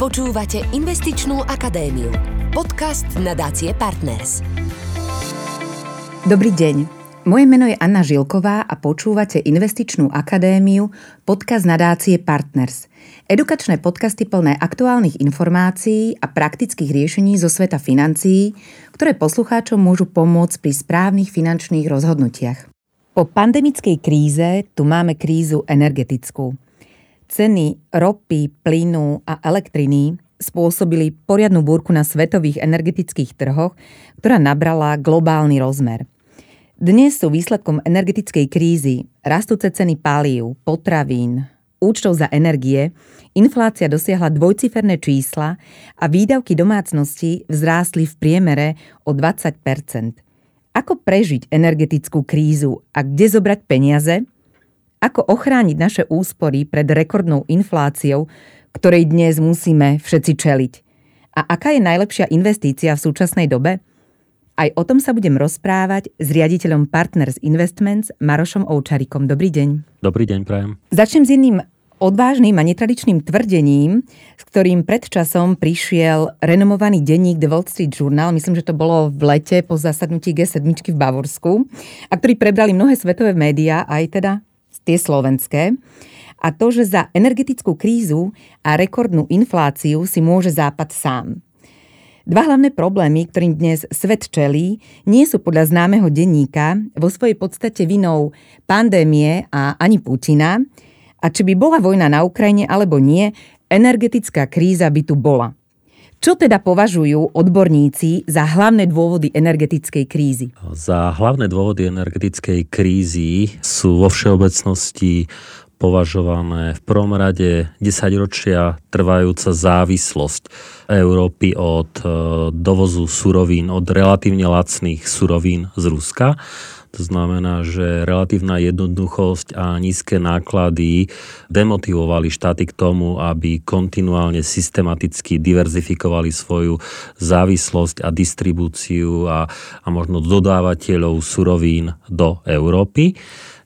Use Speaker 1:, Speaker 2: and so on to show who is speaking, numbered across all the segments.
Speaker 1: Počúvate Investičnú akadémiu. Podcast nadácie Partners.
Speaker 2: Dobrý deň. Moje meno je Anna Žilková a počúvate Investičnú akadémiu, podcast nadácie Partners. Edukačné podcasty plné aktuálnych informácií a praktických riešení zo sveta financií, ktoré poslucháčom môžu pomôcť pri správnych finančných rozhodnutiach. Po pandemickej kríze tu máme krízu energetickú – Ceny ropy, plynu a elektriny spôsobili poriadnu búrku na svetových energetických trhoch, ktorá nabrala globálny rozmer. Dnes sú výsledkom energetickej krízy rastúce ceny palív, potravín, účtov za energie, inflácia dosiahla dvojciferné čísla a výdavky domácnosti vzrástli v priemere o 20% Ako prežiť energetickú krízu a kde zobrať peniaze – ako ochrániť naše úspory pred rekordnou infláciou, ktorej dnes musíme všetci čeliť? A aká je najlepšia investícia v súčasnej dobe? Aj o tom sa budem rozprávať s riaditeľom Partners Investments Marošom Oučarikom. Dobrý deň.
Speaker 3: Dobrý deň, prajem.
Speaker 2: Začnem s jedným odvážnym a netradičným tvrdením, s ktorým pred časom prišiel renomovaný denník The Wall Street Journal, myslím, že to bolo v lete po zasadnutí G7 v Bavorsku, a ktorý prebrali mnohé svetové médiá, aj teda tie slovenské, a to, že za energetickú krízu a rekordnú infláciu si môže Západ sám. Dva hlavné problémy, ktorým dnes svet čelí, nie sú podľa známeho denníka vo svojej podstate vinou pandémie a ani Putina. A či by bola vojna na Ukrajine alebo nie, energetická kríza by tu bola. Čo teda považujú odborníci za hlavné dôvody energetickej krízy?
Speaker 3: Za hlavné dôvody energetickej krízy sú vo všeobecnosti považované v prvom rade 10 ročia trvajúca závislosť Európy od e, dovozu surovín, od relatívne lacných surovín z Ruska to znamená, že relatívna jednoduchosť a nízke náklady demotivovali štáty k tomu, aby kontinuálne systematicky diverzifikovali svoju závislosť a distribúciu a, a možno dodávateľov surovín do Európy.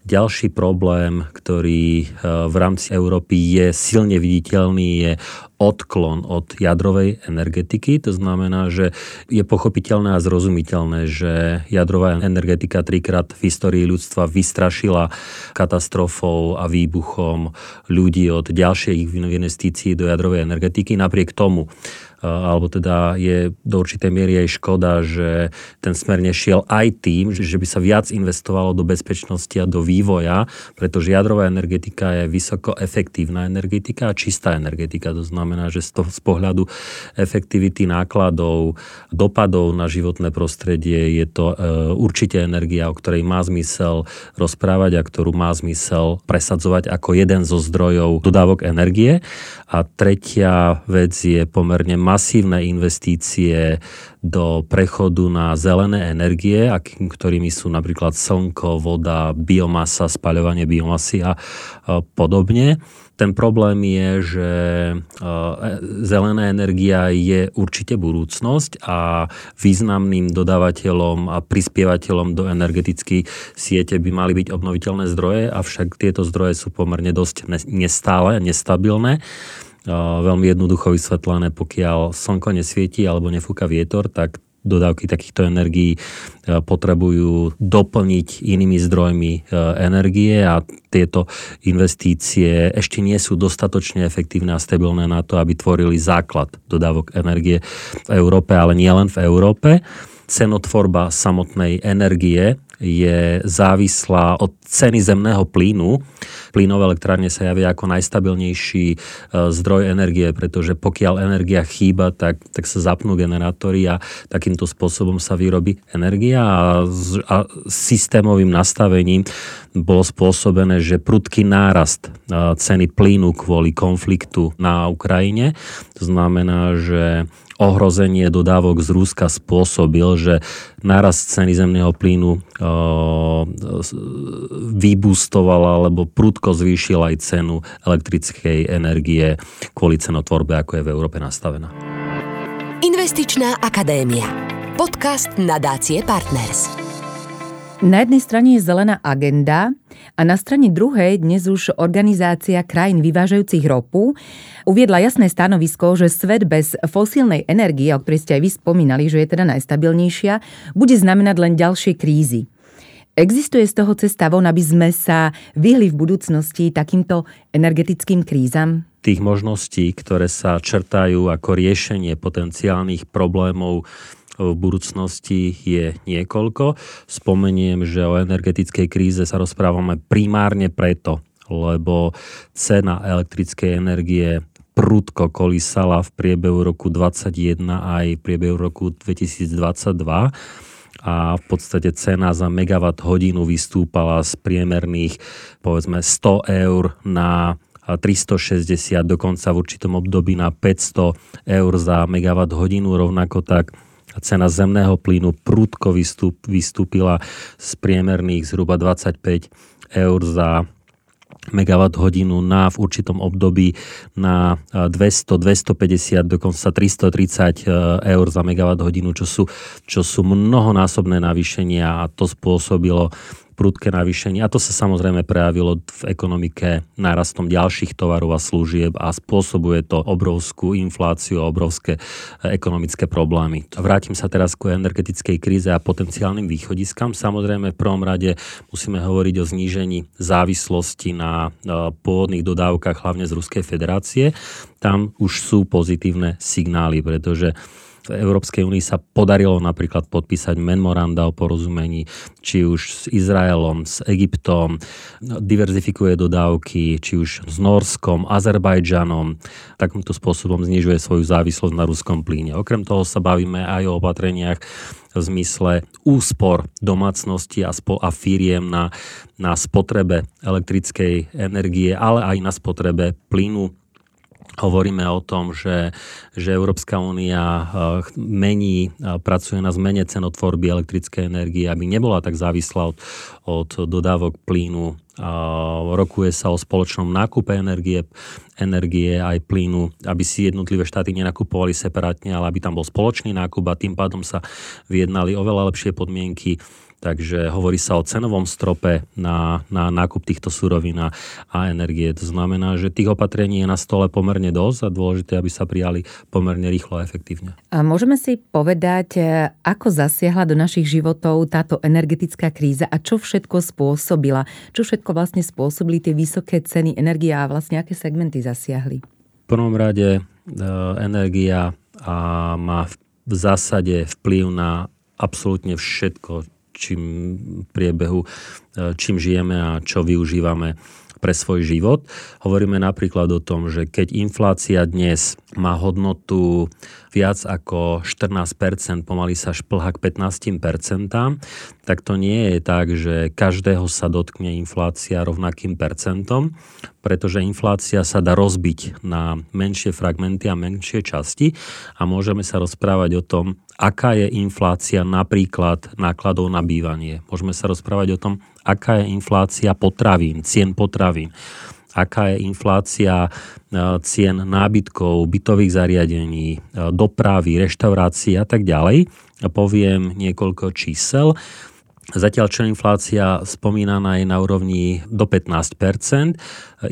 Speaker 3: Ďalší problém, ktorý e, v rámci Európy je silne viditeľný, je odklon od jadrovej energetiky. To znamená, že je pochopiteľné a zrozumiteľné, že jadrová energetika trikrát v histórii ľudstva vystrašila katastrofou a výbuchom ľudí od ďalších investícií do jadrovej energetiky. Napriek tomu alebo teda je do určitej miery aj škoda, že ten smer nešiel aj tým, že by sa viac investovalo do bezpečnosti a do vývoja, pretože jadrová energetika je vysoko efektívna energetika a čistá energetika. To znamená, že z, toho, z pohľadu efektivity nákladov, dopadov na životné prostredie je to e, určite energia, o ktorej má zmysel rozprávať a ktorú má zmysel presadzovať ako jeden zo zdrojov dodávok energie. A tretia vec je pomerne masívne investície do prechodu na zelené energie, ktorými sú napríklad slnko, voda, biomasa, spaľovanie biomasy a podobne. Ten problém je, že e, zelená energia je určite budúcnosť a významným dodávateľom a prispievateľom do energetickej siete by mali byť obnoviteľné zdroje, avšak tieto zdroje sú pomerne dosť nestále, nestabilné veľmi jednoducho vysvetlené, pokiaľ slnko nesvieti alebo nefúka vietor, tak dodávky takýchto energií potrebujú doplniť inými zdrojmi energie a tieto investície ešte nie sú dostatočne efektívne a stabilné na to, aby tvorili základ dodávok energie v Európe, ale nie len v Európe. Cenotvorba samotnej energie je závislá od ceny zemného plynu. Plynové elektrárne sa javia ako najstabilnejší e, zdroj energie, pretože pokiaľ energia chýba, tak, tak sa zapnú generátory a takýmto spôsobom sa vyrobí energia a, a systémovým nastavením bolo spôsobené, že prudký nárast e, ceny plynu kvôli konfliktu na Ukrajine. To znamená, že ohrozenie dodávok z Ruska spôsobil, že nárast ceny zemného plynu e, vybustovala alebo prudko zvýšil aj cenu elektrickej energie kvôli cenotvorbe, ako je v Európe nastavená.
Speaker 1: Investičná akadémia. Podcast nadácie Partners.
Speaker 2: Na jednej strane je zelená agenda a na strane druhej dnes už organizácia krajín vyvážajúcich ropu uviedla jasné stanovisko, že svet bez fosílnej energie, o ktorej ste aj vy spomínali, že je teda najstabilnejšia, bude znamenať len ďalšie krízy. Existuje z toho cesta von, aby sme sa vyhli v budúcnosti takýmto energetickým krízam?
Speaker 3: Tých možností, ktoré sa črtajú ako riešenie potenciálnych problémov v budúcnosti je niekoľko. Spomeniem, že o energetickej kríze sa rozprávame primárne preto, lebo cena elektrickej energie prudko kolísala v priebehu roku 2021 aj v priebehu roku 2022 a v podstate cena za megawatt hodinu vystúpala z priemerných povedzme 100 eur na 360, dokonca v určitom období na 500 eur za megawatt hodinu, rovnako tak cena zemného plynu prúdko vystúp, vystúpila z priemerných zhruba 25 eur za megawatt hodinu na v určitom období na 200, 250, dokonca 330 e, eur za megawatt hodinu, čo sú, čo sú mnohonásobné navýšenia a to spôsobilo prudké navýšenie. A to sa samozrejme prejavilo v ekonomike nárastom ďalších tovarov a služieb a spôsobuje to obrovskú infláciu a obrovské e, ekonomické problémy. Vrátim sa teraz ku energetickej kríze a potenciálnym východiskám. Samozrejme v prvom rade musíme hovoriť o znížení závislosti na e, pôvodných dodávkach, hlavne z Ruskej federácie. Tam už sú pozitívne signály, pretože v Európskej únii sa podarilo napríklad podpísať memoranda o porozumení, či už s Izraelom, s Egyptom, diverzifikuje dodávky, či už s Norskom, Azerbajdžanom, takýmto spôsobom znižuje svoju závislosť na ruskom plyne. Okrem toho sa bavíme aj o opatreniach v zmysle úspor domácnosti a, spo, a firiem na, na spotrebe elektrickej energie, ale aj na spotrebe plynu Hovoríme o tom, že, že Európska únia eh, mení, eh, pracuje na zmene cenotvorby elektrickej energie, aby nebola tak závislá od, od dodávok plynu. Rokuje sa o spoločnom nákupe energie, energie aj plynu, aby si jednotlivé štáty nenakupovali separátne, ale aby tam bol spoločný nákup a tým pádom sa vyjednali oveľa lepšie podmienky Takže hovorí sa o cenovom strope na, na nákup týchto surovín a, energie. To znamená, že tých opatrení je na stole pomerne dosť a dôležité, aby sa prijali pomerne rýchlo a efektívne.
Speaker 2: A môžeme si povedať, e, ako zasiahla do našich životov táto energetická kríza a čo všetko spôsobila? Čo všetko vlastne spôsobili tie vysoké ceny energie a vlastne aké segmenty zasiahli?
Speaker 3: V prvom rade e, energia a má v zásade vplyv na absolútne všetko, čím priebehu, e, čím žijeme a čo využívame pre svoj život. Hovoríme napríklad o tom, že keď inflácia dnes má hodnotu viac ako 14%, pomaly sa šplha k 15%, tak to nie je tak, že každého sa dotkne inflácia rovnakým percentom, pretože inflácia sa dá rozbiť na menšie fragmenty a menšie časti a môžeme sa rozprávať o tom, aká je inflácia napríklad nákladov na bývanie. Môžeme sa rozprávať o tom, aká je inflácia potravín, cien potravín, aká je inflácia e, cien nábytkov, bytových zariadení, e, dopravy, reštaurácií a tak ďalej. Poviem niekoľko čísel. Zatiaľ čo inflácia spomínaná je na úrovni do 15%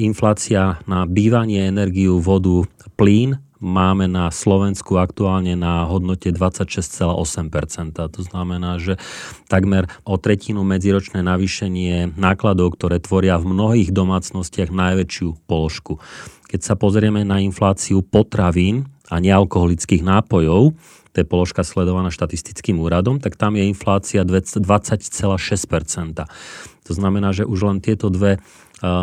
Speaker 3: Inflácia na bývanie, energiu, vodu, plyn máme na Slovensku aktuálne na hodnote 26,8%. To znamená, že takmer o tretinu medziročné navýšenie nákladov, ktoré tvoria v mnohých domácnostiach najväčšiu položku. Keď sa pozrieme na infláciu potravín a nealkoholických nápojov, to je položka sledovaná štatistickým úradom, tak tam je inflácia 20,6%. To znamená, že už len tieto dve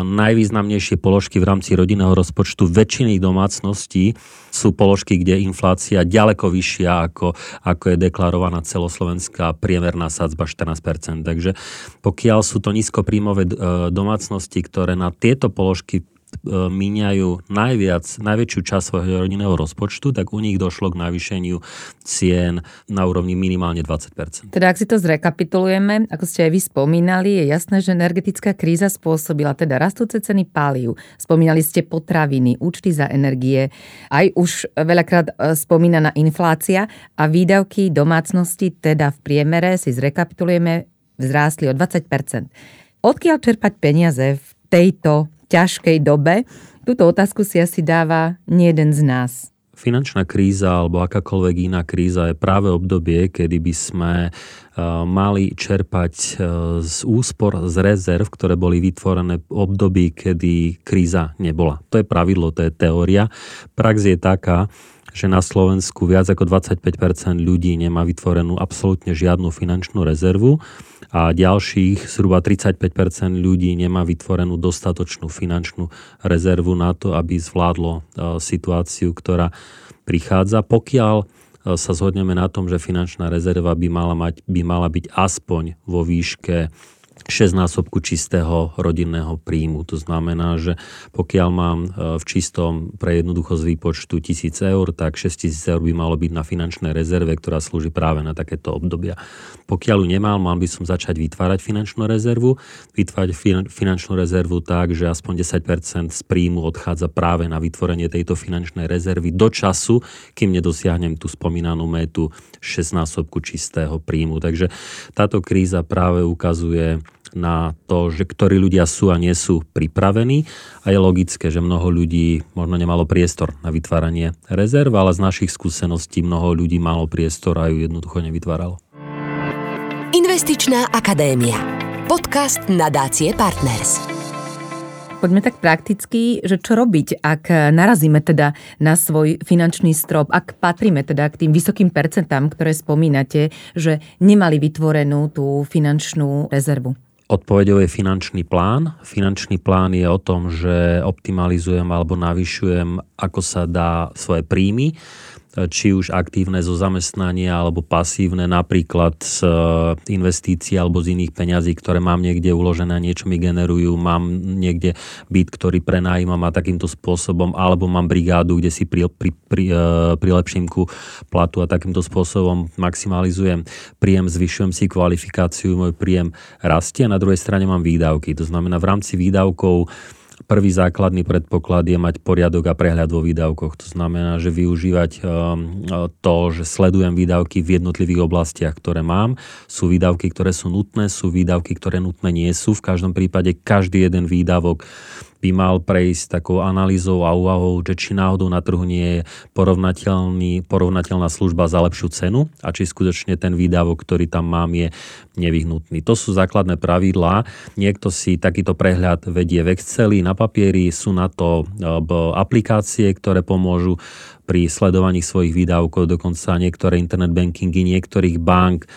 Speaker 3: najvýznamnejšie položky v rámci rodinného rozpočtu väčšiny domácností sú položky, kde je inflácia ďaleko vyššia ako, ako je deklarovaná celoslovenská priemerná sadzba 14%. Takže pokiaľ sú to nízkopríjmové e, domácnosti, ktoré na tieto položky E, míňajú najviac, najväčšiu časť svojho rodinného rozpočtu, tak u nich došlo k navýšeniu cien na úrovni minimálne 20%.
Speaker 2: Teda ak si to zrekapitulujeme, ako ste aj vy spomínali, je jasné, že energetická kríza spôsobila teda rastúce ceny palív. Spomínali ste potraviny, účty za energie, aj už veľakrát e, spomínaná inflácia a výdavky domácnosti teda v priemere si zrekapitulujeme vzrástli o 20% Odkiaľ čerpať peniaze v tejto ťažkej dobe? Túto otázku si asi dáva nie jeden z nás
Speaker 3: finančná kríza alebo akákoľvek iná kríza je práve obdobie, kedy by sme e, mali čerpať e, z úspor, z rezerv, ktoré boli vytvorené v období, kedy kríza nebola. To je pravidlo, to je teória. Prax je taká, že na Slovensku viac ako 25% ľudí nemá vytvorenú absolútne žiadnu finančnú rezervu a ďalších zhruba 35% ľudí nemá vytvorenú dostatočnú finančnú rezervu na to, aby zvládlo e, situáciu, ktorá prichádza. Pokiaľ e, sa zhodneme na tom, že finančná rezerva by mala, mať, by mala byť aspoň vo výške 6 násobku čistého rodinného príjmu. To znamená, že pokiaľ mám e, v čistom pre jednoducho z výpočtu 1000 eur, tak 6000 eur by malo byť na finančnej rezerve, ktorá slúži práve na takéto obdobia. Pokiaľ ju nemal, mal by som začať vytvárať finančnú rezervu. Vytvárať finančnú rezervu tak, že aspoň 10% z príjmu odchádza práve na vytvorenie tejto finančnej rezervy do času, kým nedosiahnem tú spomínanú metu 6 násobku čistého príjmu. Takže táto kríza práve ukazuje na to, že ktorí ľudia sú a nie sú pripravení a je logické, že mnoho ľudí možno nemalo priestor na vytváranie rezerv, ale z našich skúseností mnoho ľudí malo priestor a ju jednoducho nevytváralo.
Speaker 1: Investičná akadémia. Podcast nadácie Partners.
Speaker 2: Poďme tak prakticky, že čo robiť, ak narazíme teda na svoj finančný strop, ak patríme teda k tým vysokým percentám, ktoré spomínate, že nemali vytvorenú tú finančnú rezervu.
Speaker 3: Odpovedou je finančný plán. Finančný plán je o tom, že optimalizujem alebo navyšujem, ako sa dá svoje príjmy či už aktívne zo zamestnania alebo pasívne, napríklad z e, investícií alebo z iných peňazí, ktoré mám niekde uložené niečo mi generujú, mám niekde byt, ktorý prenajímam a takýmto spôsobom, alebo mám brigádu, kde si pri, pri, pri, e, prilepším ku platu a takýmto spôsobom maximalizujem príjem, zvyšujem si kvalifikáciu, môj príjem rastie a na druhej strane mám výdavky. To znamená, v rámci výdavkov Prvý základný predpoklad je mať poriadok a prehľad vo výdavkoch. To znamená, že využívať ehm, to, že sledujem výdavky v jednotlivých oblastiach, ktoré mám. Sú výdavky, ktoré sú nutné, sú výdavky, ktoré nutné nie sú. V každom prípade každý jeden výdavok by mal prejsť takou analýzou a úvahou, že či náhodou na trhu nie je porovnateľný, porovnateľná služba za lepšiu cenu a či skutočne ten výdavok, ktorý tam mám, je nevyhnutný. To sú základné pravidlá. Niekto si takýto prehľad vedie v Exceli, na papieri, sú na to e, aplikácie, ktoré pomôžu pri sledovaní svojich výdavkov, dokonca niektoré internet bankingy niektorých bank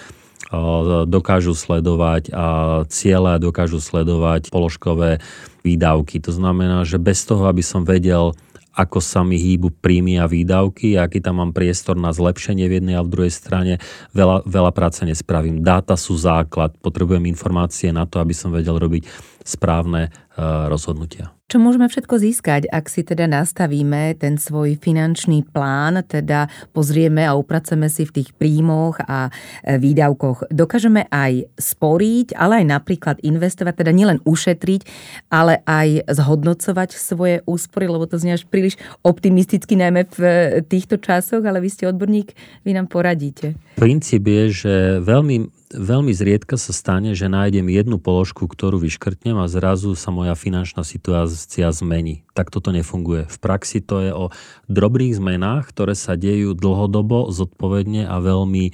Speaker 3: dokážu sledovať a ciele dokážu sledovať položkové výdavky. To znamená, že bez toho, aby som vedel, ako sa mi hýbu príjmy a výdavky, aký tam mám priestor na zlepšenie v jednej a v druhej strane, veľa, veľa práce nespravím. Dáta sú základ, potrebujem informácie na to, aby som vedel robiť správne uh, rozhodnutia.
Speaker 2: Čo môžeme všetko získať, ak si teda nastavíme ten svoj finančný plán, teda pozrieme a upraceme si v tých príjmoch a e, výdavkoch. Dokážeme aj sporiť, ale aj napríklad investovať, teda nielen ušetriť, ale aj zhodnocovať svoje úspory, lebo to znie až príliš optimisticky, najmä v e, týchto časoch, ale vy ste odborník, vy nám poradíte.
Speaker 3: Princíp je, že veľmi veľmi zriedka sa stane, že nájdem jednu položku, ktorú vyškrtnem a zrazu sa moja finančná situácia zmení. Tak toto nefunguje. V praxi to je o drobných zmenách, ktoré sa dejú dlhodobo, zodpovedne a veľmi,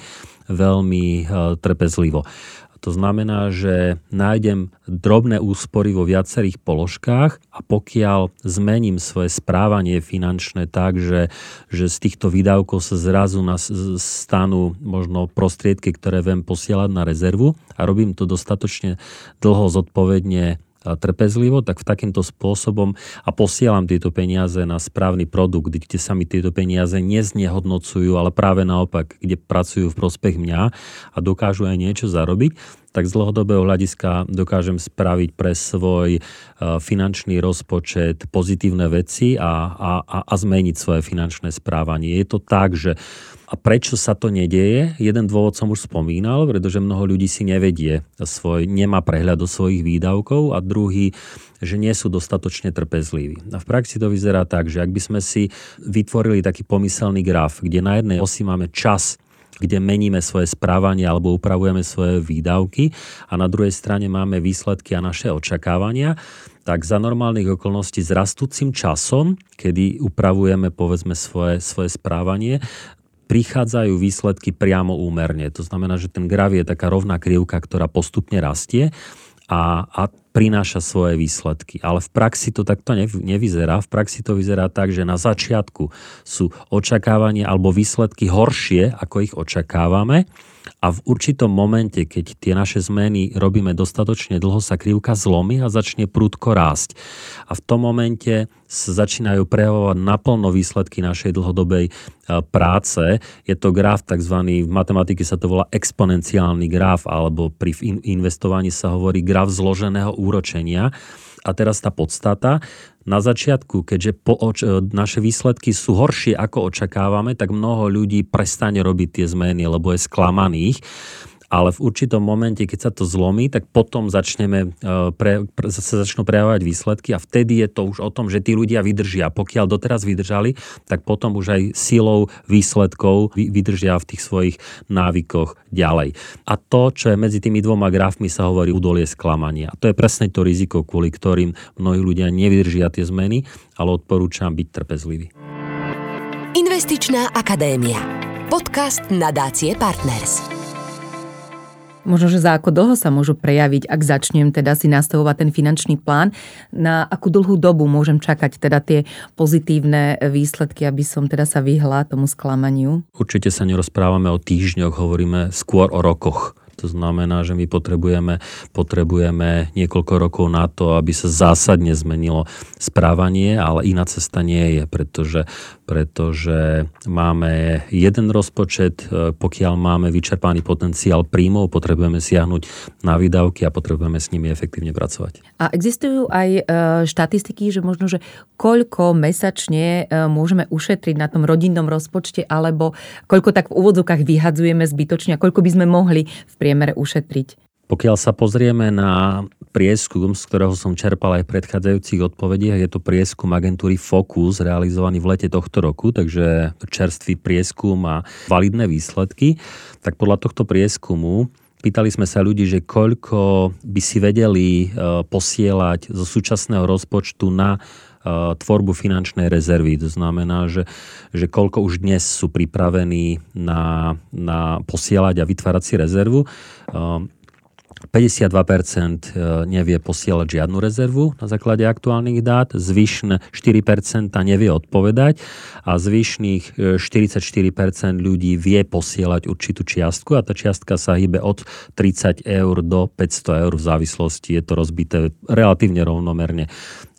Speaker 3: veľmi uh, trpezlivo. To znamená, že nájdem drobné úspory vo viacerých položkách a pokiaľ zmením svoje správanie finančné tak, že, že z týchto výdavkov sa zrazu nás stanú možno prostriedky, ktoré viem posielať na rezervu a robím to dostatočne dlho zodpovedne trpezlivo, tak v takýmto spôsobom a posielam tieto peniaze na správny produkt, kde sa mi tieto peniaze neznehodnocujú, ale práve naopak, kde pracujú v prospech mňa a dokážu aj niečo zarobiť, tak z dlhodobého hľadiska dokážem spraviť pre svoj e, finančný rozpočet pozitívne veci a, a, a zmeniť svoje finančné správanie. Je to tak, že a prečo sa to nedieje? Jeden dôvod som už spomínal, pretože mnoho ľudí si nevedie svoj, nemá prehľad o svojich výdavkov a druhý, že nie sú dostatočne trpezliví. A v praxi to vyzerá tak, že ak by sme si vytvorili taký pomyselný graf, kde na jednej osi máme čas, kde meníme svoje správanie alebo upravujeme svoje výdavky a na druhej strane máme výsledky a naše očakávania, tak za normálnych okolností s rastúcim časom, kedy upravujeme povedzme svoje, svoje správanie, prichádzajú výsledky priamo úmerne. To znamená, že ten graf je taká rovná krivka, ktorá postupne rastie a, a prináša svoje výsledky. Ale v praxi to takto nevyzerá. V praxi to vyzerá tak, že na začiatku sú očakávania alebo výsledky horšie, ako ich očakávame a v určitom momente, keď tie naše zmeny robíme dostatočne dlho, sa krivka zlomí a začne prúdko rásť. A v tom momente sa začínajú prejavovať naplno výsledky našej dlhodobej e, práce. Je to graf tzv. v matematike sa to volá exponenciálny graf, alebo pri investovaní sa hovorí graf zloženého úročenia. A teraz tá podstata. Na začiatku, keďže po, oč, naše výsledky sú horšie ako očakávame, tak mnoho ľudí prestane robiť tie zmeny, lebo je sklamaných ale v určitom momente, keď sa to zlomí, tak potom začneme, e, pre, pre, sa začnú prejavovať výsledky a vtedy je to už o tom, že tí ľudia vydržia. Pokiaľ doteraz vydržali, tak potom už aj silou výsledkov vydržia v tých svojich návykoch ďalej. A to, čo je medzi tými dvoma grafmi, sa hovorí údolie sklamania. A to je presne to riziko, kvôli ktorým mnohí ľudia nevydržia tie zmeny, ale odporúčam byť trpezlivý.
Speaker 1: Investičná akadémia. Podcast nadácie Partners.
Speaker 2: Možno, že za ako dlho sa môžu prejaviť, ak začnem teda si nastavovať ten finančný plán, na akú dlhú dobu môžem čakať teda tie pozitívne výsledky, aby som teda sa vyhla tomu sklamaniu?
Speaker 3: Určite sa nerozprávame o týždňoch, hovoríme skôr o rokoch. To znamená, že my potrebujeme, potrebujeme niekoľko rokov na to, aby sa zásadne zmenilo správanie, ale iná cesta nie je, pretože, pretože máme jeden rozpočet, e, pokiaľ máme vyčerpaný potenciál príjmov, potrebujeme siahnuť na výdavky a potrebujeme s nimi efektívne pracovať.
Speaker 2: A existujú aj e, štatistiky, že možno, že koľko mesačne e, môžeme ušetriť na tom rodinnom rozpočte, alebo koľko tak v úvodzovkách vyhadzujeme zbytočne a koľko by sme mohli v priemere ušetriť?
Speaker 3: Pokiaľ sa pozrieme na prieskum, z ktorého som čerpal aj v predchádzajúcich odpovediach, je to prieskum agentúry Focus, realizovaný v lete tohto roku, takže čerstvý prieskum a validné výsledky. Tak podľa tohto prieskumu Pýtali sme sa ľudí, že koľko by si vedeli e, posielať zo súčasného rozpočtu na e, tvorbu finančnej rezervy. To znamená, že, že koľko už dnes sú pripravení na, na posielať a vytvárať si rezervu. E, 52% e, nevie posielať žiadnu rezervu na základe aktuálnych dát, zvyšné 4% nevie odpovedať a zvyšných 44% e, ľudí vie posielať určitú čiastku a tá čiastka sa hýbe od 30 eur do 500 eur v závislosti. Je to rozbité relatívne rovnomerne. E,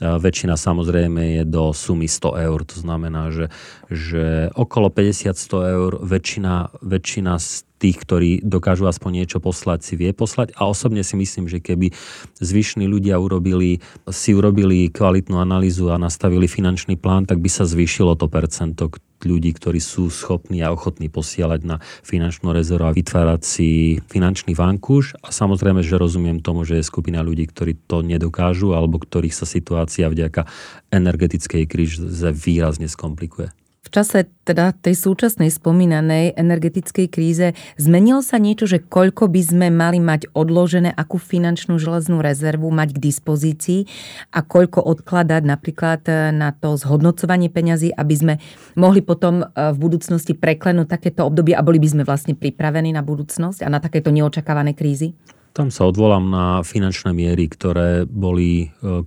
Speaker 3: väčšina samozrejme je do sumy 100 eur, to znamená, že, že okolo 50-100 eur väčšina, väčšina z tých, ktorí dokážu aspoň niečo poslať, si vie poslať. A osobne si myslím, že keby zvyšní ľudia urobili, si urobili kvalitnú analýzu a nastavili finančný plán, tak by sa zvýšilo to percento ľudí, ktorí sú schopní a ochotní posielať na finančnú rezervu a vytvárať si finančný vankúš. A samozrejme, že rozumiem tomu, že je skupina ľudí, ktorí to nedokážu alebo ktorých sa situácia vďaka energetickej kríže výrazne skomplikuje
Speaker 2: čase teda tej súčasnej spomínanej energetickej kríze zmenilo sa niečo, že koľko by sme mali mať odložené, akú finančnú železnú rezervu mať k dispozícii a koľko odkladať napríklad e, na to zhodnocovanie peňazí, aby sme mohli potom e, v budúcnosti preklenúť takéto obdobie a boli by sme vlastne pripravení na budúcnosť a na takéto neočakávané krízy?
Speaker 3: Tam sa odvolám na finančné miery, ktoré boli e,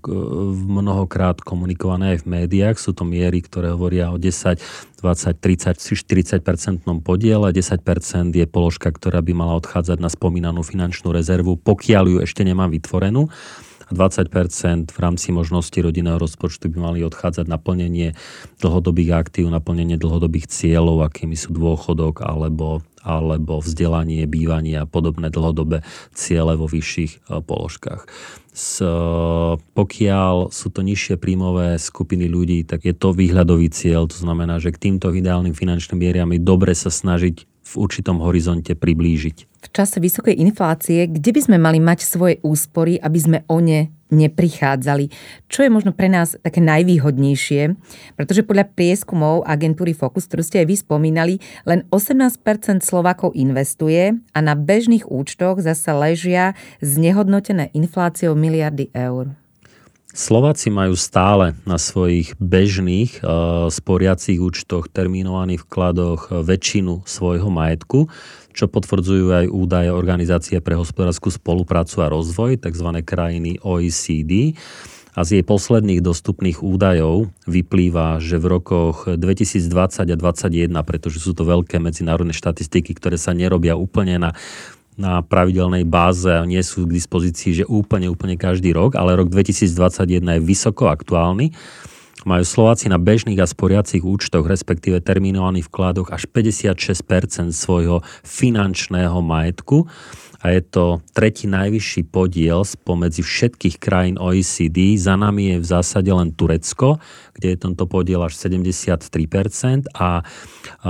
Speaker 3: mnohokrát komunikované aj v médiách. Sú to miery, ktoré hovoria o 10, 20, 30, 40 percentnom podiele. 10% je položka, ktorá by mala odchádzať na spomínanú finančnú rezervu, pokiaľ ju ešte nemám vytvorenú. 20% v rámci možnosti rodinného rozpočtu by mali odchádzať na plnenie dlhodobých aktív, na plnenie dlhodobých cieľov, akými sú dôchodok alebo alebo vzdelanie, bývanie a podobné dlhodobé ciele vo vyšších e, položkách. S, e, pokiaľ sú to nižšie príjmové skupiny ľudí, tak je to výhľadový cieľ, to znamená, že k týmto ideálnym finančným mieram je dobre sa snažiť v určitom horizonte priblížiť.
Speaker 2: V čase vysokej inflácie, kde by sme mali mať svoje úspory, aby sme o ne neprichádzali. Čo je možno pre nás také najvýhodnejšie, pretože podľa prieskumov agentúry Focus, ktorú ste aj vy spomínali, len 18% Slovákov investuje a na bežných účtoch zase ležia znehodnotené infláciou miliardy eur.
Speaker 3: Slováci majú stále na svojich bežných uh, sporiacich účtoch, terminovaných vkladoch väčšinu svojho majetku, čo potvrdzujú aj údaje Organizácie pre hospodárskú spoluprácu a rozvoj, tzv. krajiny OECD. A z jej posledných dostupných údajov vyplýva, že v rokoch 2020 a 2021, pretože sú to veľké medzinárodné štatistiky, ktoré sa nerobia úplne na na pravidelnej báze nie sú k dispozícii, že úplne, úplne každý rok, ale rok 2021 je vysoko aktuálny. Majú Slováci na bežných a sporiacich účtoch, respektíve terminovaných vkladoch až 56% svojho finančného majetku a je to tretí najvyšší podiel spomedzi všetkých krajín OECD. Za nami je v zásade len Turecko, kde je tento podiel až 73% a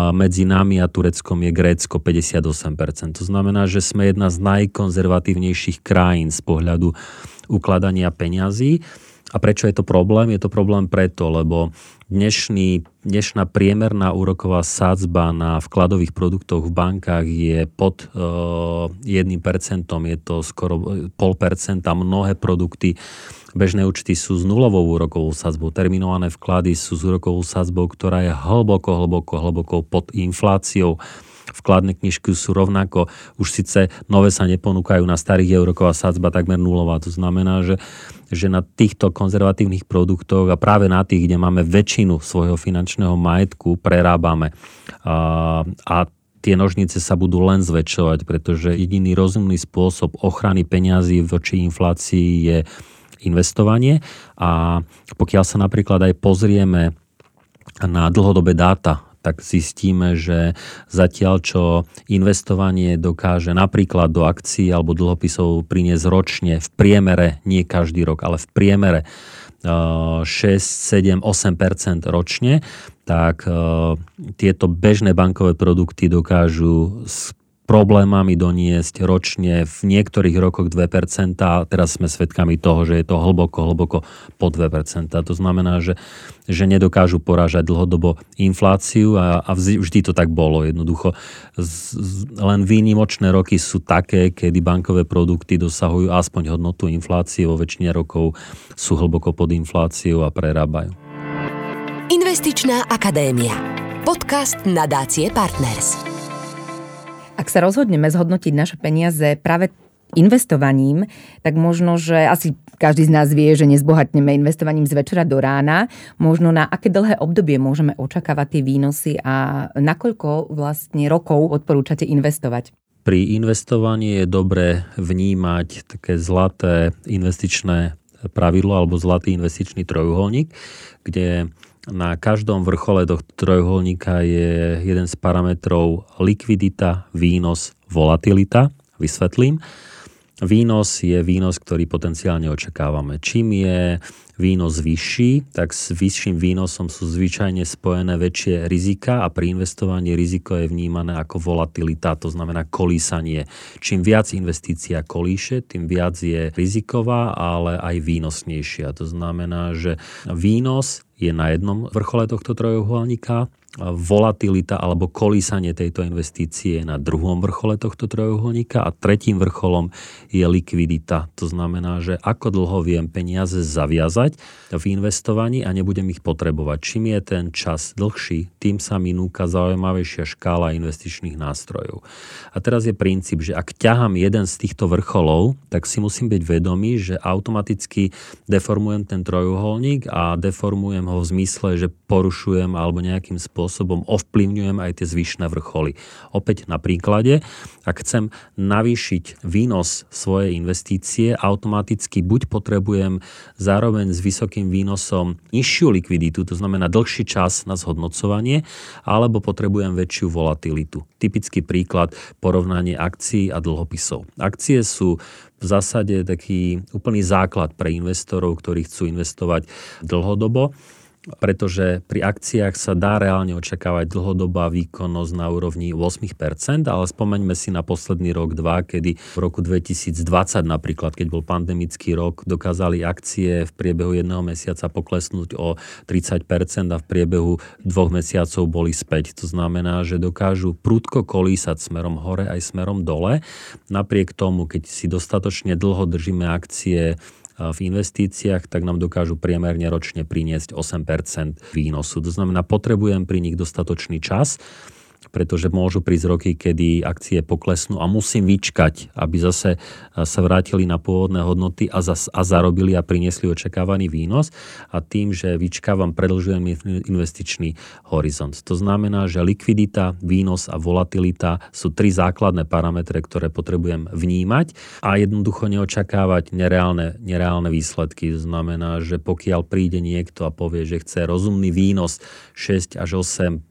Speaker 3: medzi nami a Tureckom je Grécko 58%. To znamená, že sme jedna z najkonzervatívnejších krajín z pohľadu ukladania peňazí. A prečo je to problém? Je to problém preto, lebo dnešný, dnešná priemerná úroková sádzba na vkladových produktoch v bankách je pod uh, 1%, je to skoro 0,5% a mnohé produkty Bežné účty sú s nulovou úrokovou sadzbou, terminované vklady sú s úrokovou sadzbou, ktorá je hlboko, hlboko, hlboko pod infláciou vkladné knižky sú rovnako, už síce nové sa neponúkajú na starých úroková sadzba takmer nulová. To znamená, že, že na týchto konzervatívnych produktoch a práve na tých, kde máme väčšinu svojho finančného majetku, prerábame. A, a tie nožnice sa budú len zväčšovať, pretože jediný rozumný spôsob ochrany peňazí voči inflácii je investovanie a pokiaľ sa napríklad aj pozrieme na dlhodobé dáta tak zistíme, že zatiaľ čo investovanie dokáže napríklad do akcií alebo dlhopisov priniesť ročne v priemere, nie každý rok, ale v priemere 6, 7, 8% ročne, tak uh, tieto bežné bankové produkty dokážu problémami doniesť ročne v niektorých rokoch 2% a teraz sme svedkami toho, že je to hlboko, hlboko po 2%. To znamená, že, že nedokážu porážať dlhodobo infláciu a, a vždy to tak bolo. Jednoducho z, z, len výnimočné roky sú také, kedy bankové produkty dosahujú aspoň hodnotu inflácie, vo väčšine rokov sú hlboko pod infláciou a prerábajú.
Speaker 1: Investičná akadémia. Podcast nadácie Partners.
Speaker 2: Ak sa rozhodneme zhodnotiť naše peniaze práve investovaním, tak možno, že asi každý z nás vie, že nezbohatneme investovaním z večera do rána. Možno na aké dlhé obdobie môžeme očakávať tie výnosy a nakoľko vlastne rokov odporúčate investovať?
Speaker 3: Pri investovaní je dobré vnímať také zlaté investičné pravidlo alebo zlatý investičný trojuholník, kde na každom vrchole tohto trojuholníka je jeden z parametrov likvidita, výnos, volatilita. Vysvetlím. Výnos je výnos, ktorý potenciálne očakávame. Čím je výnos vyšší, tak s vyšším výnosom sú zvyčajne spojené väčšie rizika a pri investovaní riziko je vnímané ako volatilita, to znamená kolísanie. Čím viac investícia kolíše, tým viac je riziková, ale aj výnosnejšia. To znamená, že výnos je na jednom vrchole tohto trojuholníka, volatilita alebo kolísanie tejto investície je na druhom vrchole tohto trojuholníka a tretím vrcholom je likvidita. To znamená, že ako dlho viem peniaze zaviazať v investovaní a nebudem ich potrebovať. Čím je ten čas dlhší, tým sa mi núka zaujímavejšia škála investičných nástrojov. A teraz je princíp, že ak ťahám jeden z týchto vrcholov, tak si musím byť vedomý, že automaticky deformujem ten trojuholník a deformujem ho v zmysle, že porušujem alebo nejakým spôsobom ovplyvňujem aj tie zvyšné vrcholy. Opäť na príklade, ak chcem navýšiť výnos svojej investície, automaticky buď potrebujem zároveň s vysokým výnosom nižšiu likviditu, to znamená dlhší čas na zhodnocovanie, alebo potrebujem väčšiu volatilitu. Typický príklad porovnanie akcií a dlhopisov. Akcie sú v zásade taký úplný základ pre investorov, ktorí chcú investovať dlhodobo pretože pri akciách sa dá reálne očakávať dlhodobá výkonnosť na úrovni 8%, ale spomeňme si na posledný rok, dva, kedy v roku 2020 napríklad, keď bol pandemický rok, dokázali akcie v priebehu jedného mesiaca poklesnúť o 30% a v priebehu dvoch mesiacov boli späť. To znamená, že dokážu prudko kolísať smerom hore aj smerom dole. Napriek tomu, keď si dostatočne dlho držíme akcie v investíciách, tak nám dokážu priemerne ročne priniesť 8% výnosu. To znamená, potrebujem pri nich dostatočný čas pretože môžu prísť roky, kedy akcie poklesnú a musím vyčkať, aby zase sa vrátili na pôvodné hodnoty a, zas, a zarobili a priniesli očakávaný výnos. A tým, že vyčkávam, predlžujem investičný horizont. To znamená, že likvidita, výnos a volatilita sú tri základné parametre, ktoré potrebujem vnímať a jednoducho neočakávať nereálne, nereálne výsledky. To znamená, že pokiaľ príde niekto a povie, že chce rozumný výnos 6 až 8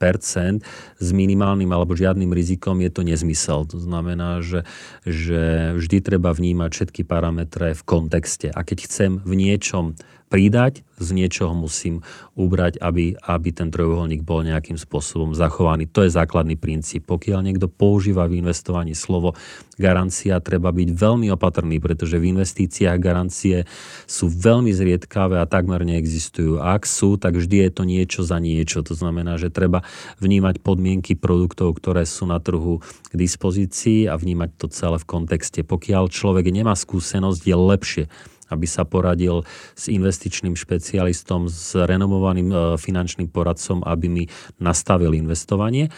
Speaker 3: s minimálnym minimálnym alebo žiadnym rizikom je to nezmysel. To znamená, že, že vždy treba vnímať všetky parametre v kontexte. A keď chcem v niečom pridať, z niečoho musím ubrať, aby, aby ten trojuholník bol nejakým spôsobom zachovaný. To je základný princíp. Pokiaľ niekto používa v investovaní slovo garancia, treba byť veľmi opatrný, pretože v investíciách garancie sú veľmi zriedkavé a takmer neexistujú. A ak sú, tak vždy je to niečo za niečo. To znamená, že treba vnímať podmienky produktov, ktoré sú na trhu k dispozícii a vnímať to celé v kontexte. Pokiaľ človek nemá skúsenosť, je lepšie aby sa poradil s investičným špecialistom, s renomovaným e, finančným poradcom, aby mi nastavil investovanie.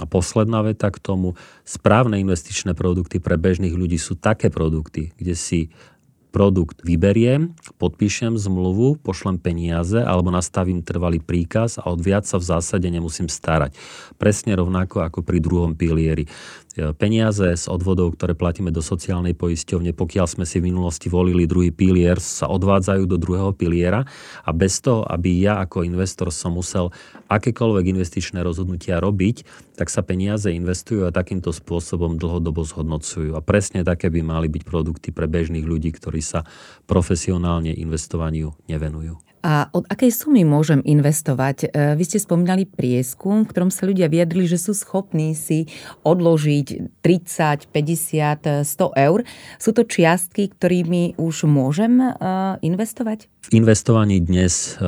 Speaker 3: A posledná veta k tomu, správne investičné produkty pre bežných ľudí sú také produkty, kde si produkt vyberiem, podpíšem zmluvu, pošlem peniaze alebo nastavím trvalý príkaz a od viac sa v zásade nemusím starať. Presne rovnako ako pri druhom pilieri. E, peniaze z odvodov, ktoré platíme do sociálnej poisťovne, pokiaľ sme si v minulosti volili druhý pilier, sa odvádzajú do druhého piliera a bez toho, aby ja ako investor som musel akékoľvek investičné rozhodnutia robiť, tak sa peniaze investujú a takýmto spôsobom dlhodobo zhodnocujú. A presne také by mali byť produkty pre bežných ľudí, ktorí sa profesionálne investovaniu nevenujú.
Speaker 2: A od akej sumy môžem investovať? E, vy ste spomínali prieskum, v ktorom sa ľudia vyjadrili, že sú schopní si odložiť 30, 50, 100 eur. Sú to čiastky, ktorými už môžem e, investovať?
Speaker 3: V investovaní dnes e,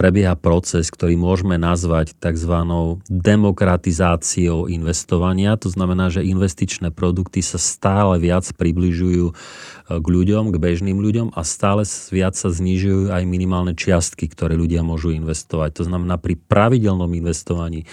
Speaker 3: prebieha proces, ktorý môžeme nazvať tzv. demokratizáciou investovania. To znamená, že investičné produkty sa stále viac približujú k ľuďom, k bežným ľuďom a stále viac sa znižujú aj minimálne čiastky, ktoré ľudia môžu investovať. To znamená, pri pravidelnom investovaní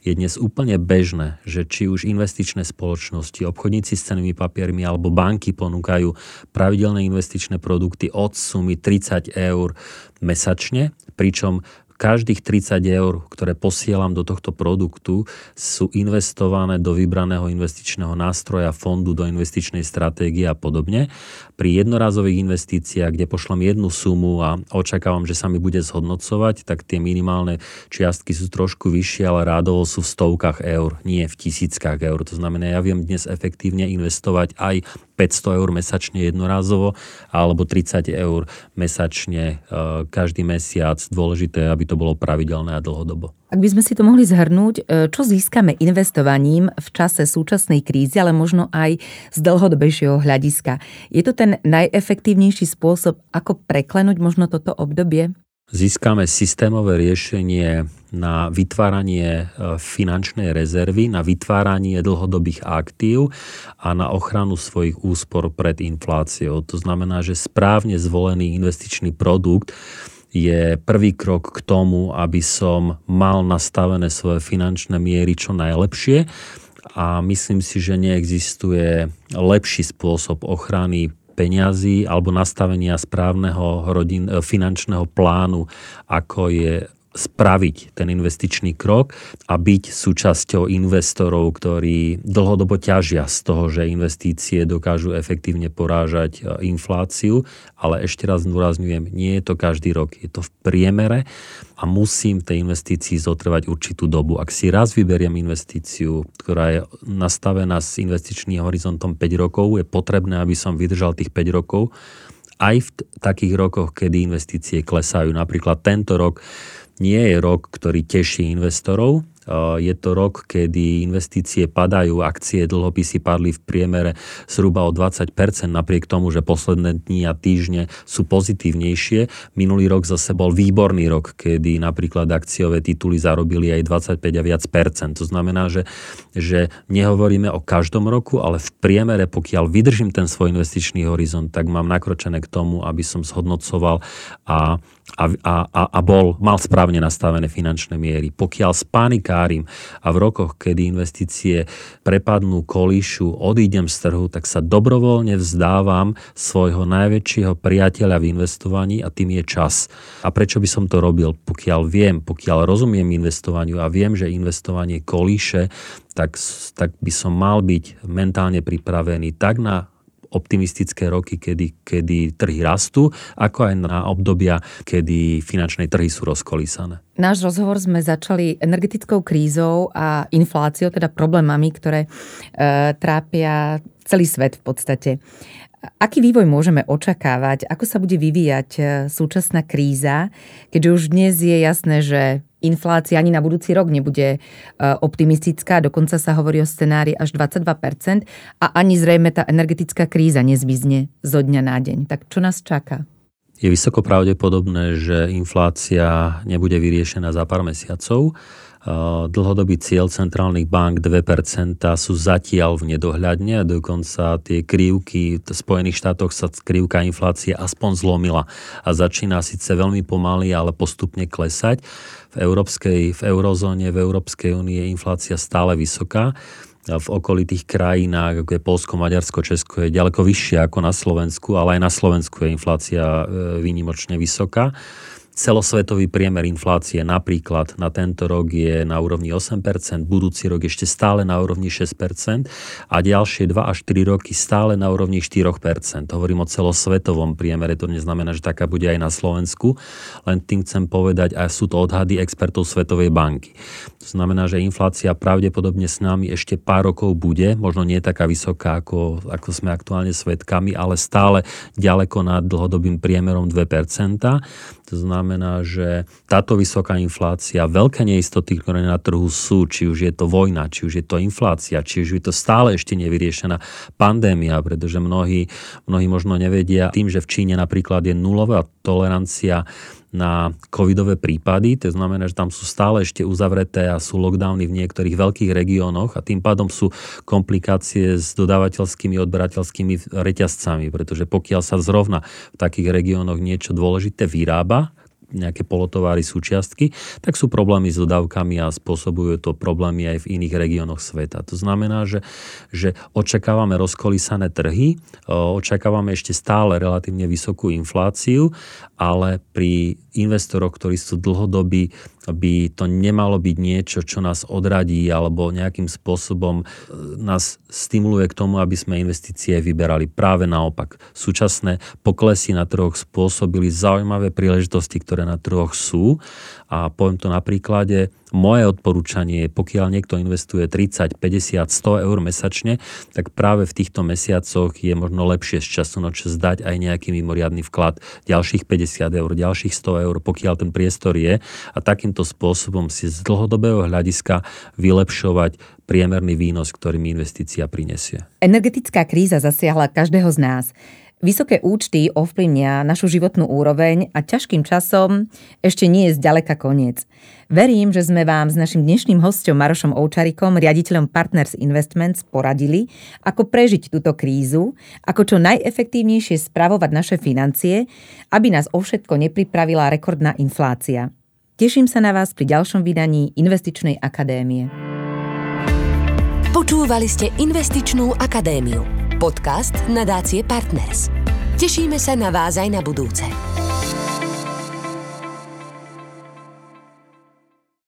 Speaker 3: je dnes úplne bežné, že či už investičné spoločnosti, obchodníci s cenými papiermi alebo banky ponúkajú pravidelné investičné produkty od sumy 30 eur mesačne, pričom každých 30 eur, ktoré posielam do tohto produktu, sú investované do vybraného investičného nástroja, fondu, do investičnej stratégie a podobne. Pri jednorazových investíciách, kde pošlem jednu sumu a očakávam, že sa mi bude zhodnocovať, tak tie minimálne čiastky sú trošku vyššie, ale rádovo sú v stovkách eur, nie v tisíckach eur. To znamená, ja viem dnes efektívne investovať aj 500 eur mesačne jednorázovo alebo 30 eur mesačne e, každý mesiac. Dôležité, aby to bolo pravidelné a dlhodobo.
Speaker 2: Ak by sme si to mohli zhrnúť, e, čo získame investovaním v čase súčasnej krízy, ale možno aj z dlhodobejšieho hľadiska? Je to ten najefektívnejší spôsob, ako preklenúť možno toto obdobie?
Speaker 3: získame systémové riešenie na vytváranie e, finančnej rezervy, na vytváranie dlhodobých aktív a na ochranu svojich úspor pred infláciou. To znamená, že správne zvolený investičný produkt je prvý krok k tomu, aby som mal nastavené svoje finančné miery čo najlepšie. A myslím si, že neexistuje lepší spôsob ochrany peňazí alebo nastavenia správneho rodin, finančného plánu, ako je spraviť ten investičný krok a byť súčasťou investorov, ktorí dlhodobo ťažia z toho, že investície dokážu efektívne porážať e, infláciu, ale ešte raz zdôrazňujem, nie je to každý rok, je to v priemere a musím v tej investícii zotrvať určitú dobu. Ak si raz vyberiem investíciu, ktorá je nastavená s investičným horizontom 5 rokov, je potrebné, aby som vydržal tých 5 rokov, aj v takých rokoch, kedy investície klesajú. Napríklad tento rok nie je rok, ktorý teší investorov, je to rok, kedy investície padajú, akcie, dlhopisy padli v priemere zhruba o 20%, napriek tomu, že posledné dni a týždne sú pozitívnejšie. Minulý rok zase bol výborný rok, kedy napríklad akciové tituly zarobili aj 25 a viac percent. To znamená, že, že nehovoríme o každom roku, ale v priemere, pokiaľ vydržím ten svoj investičný horizont, tak mám nakročené k tomu, aby som zhodnocoval a a, a, a bol, mal správne nastavené finančné miery. Pokiaľ spanikárim a v rokoch, kedy investície prepadnú, kolíšu, odídem z trhu, tak sa dobrovoľne vzdávam svojho najväčšieho priateľa v investovaní a tým je čas. A prečo by som to robil? Pokiaľ viem, pokiaľ rozumiem investovaniu a viem, že investovanie kolíše, tak, tak by som mal byť mentálne pripravený tak na optimistické roky, kedy, kedy trhy rastú, ako aj na obdobia, kedy finančné trhy sú rozkolísané.
Speaker 2: Náš rozhovor sme začali energetickou krízou a infláciou, teda problémami, ktoré e, trápia celý svet v podstate. Aký vývoj môžeme očakávať? Ako sa bude vyvíjať e, súčasná kríza, keďže už dnes je jasné, že inflácia ani na budúci rok nebude e, optimistická, dokonca sa hovorí o scenári až 22% a ani zrejme tá energetická kríza nezmizne zo dňa na deň. Tak čo nás čaká?
Speaker 3: Je vysoko pravdepodobné, že inflácia nebude vyriešená za pár mesiacov dlhodobý cieľ centrálnych bank 2% sú zatiaľ v nedohľadne a dokonca tie krivky v Spojených štátoch sa krivka inflácie aspoň zlomila a začína síce veľmi pomaly, ale postupne klesať. V, európskej, v eurozóne, v Európskej únie je inflácia stále vysoká v okolitých krajinách, ako je Polsko, Maďarsko, Česko, je ďaleko vyššia ako na Slovensku, ale aj na Slovensku je inflácia e, výnimočne vysoká. Celosvetový priemer inflácie napríklad na tento rok je na úrovni 8%, budúci rok ešte stále na úrovni 6% a ďalšie 2 až 4 roky stále na úrovni 4%. Hovorím o celosvetovom priemere, to neznamená, že taká bude aj na Slovensku, len tým chcem povedať, a sú to odhady expertov Svetovej banky. To znamená, že inflácia pravdepodobne s nami ešte pár rokov bude, možno nie taká vysoká, ako, ako sme aktuálne svetkami, ale stále ďaleko nad dlhodobým priemerom 2%. To znamená, že táto vysoká inflácia, veľké neistoty, ktoré na trhu sú, či už je to vojna, či už je to inflácia, či už je to stále ešte nevyriešená pandémia, pretože mnohí, mnohí možno nevedia tým, že v Číne napríklad je nulová tolerancia na covidové prípady, to znamená, že tam sú stále ešte uzavreté a sú lockdowny v niektorých veľkých regiónoch a tým pádom sú komplikácie s dodávateľskými odberateľskými reťazcami, pretože pokiaľ sa zrovna v takých regiónoch niečo dôležité vyrába, nejaké polotovary, súčiastky, tak sú problémy s dodávkami a spôsobujú to problémy aj v iných regiónoch sveta. To znamená, že, že očakávame rozkolísané trhy, očakávame ešte stále relatívne vysokú infláciu, ale pri investoroch, ktorí sú dlhodobí, by to nemalo byť niečo, čo nás odradí alebo nejakým spôsobom e, nás stimuluje k tomu, aby sme investície vyberali. Práve naopak. Súčasné poklesy na trhoch spôsobili zaujímavé príležitosti, ktoré na trhoch sú a poviem to na príklade, moje odporúčanie je, pokiaľ niekto investuje 30, 50, 100 eur mesačne, tak práve v týchto mesiacoch je možno lepšie z času na čas dať aj nejaký mimoriadný vklad, ďalších 50 eur, ďalších 100 eur, pokiaľ ten priestor je a takýmto spôsobom si z dlhodobého hľadiska vylepšovať priemerný výnos, ktorý mi investícia prinesie.
Speaker 2: Energetická kríza zasiahla každého z nás. Vysoké účty ovplyvnia našu životnú úroveň a ťažkým časom ešte nie je zďaleka koniec. Verím, že sme vám s našim dnešným hostom Marošom Oučarikom, riaditeľom Partners Investments, poradili, ako prežiť túto krízu, ako čo najefektívnejšie spravovať naše financie, aby nás o všetko nepripravila rekordná inflácia. Teším sa na vás pri ďalšom vydaní Investičnej akadémie.
Speaker 1: Počúvali ste Investičnú akadémiu podcast nadácie Partners. Tešíme sa na vás aj na budúce.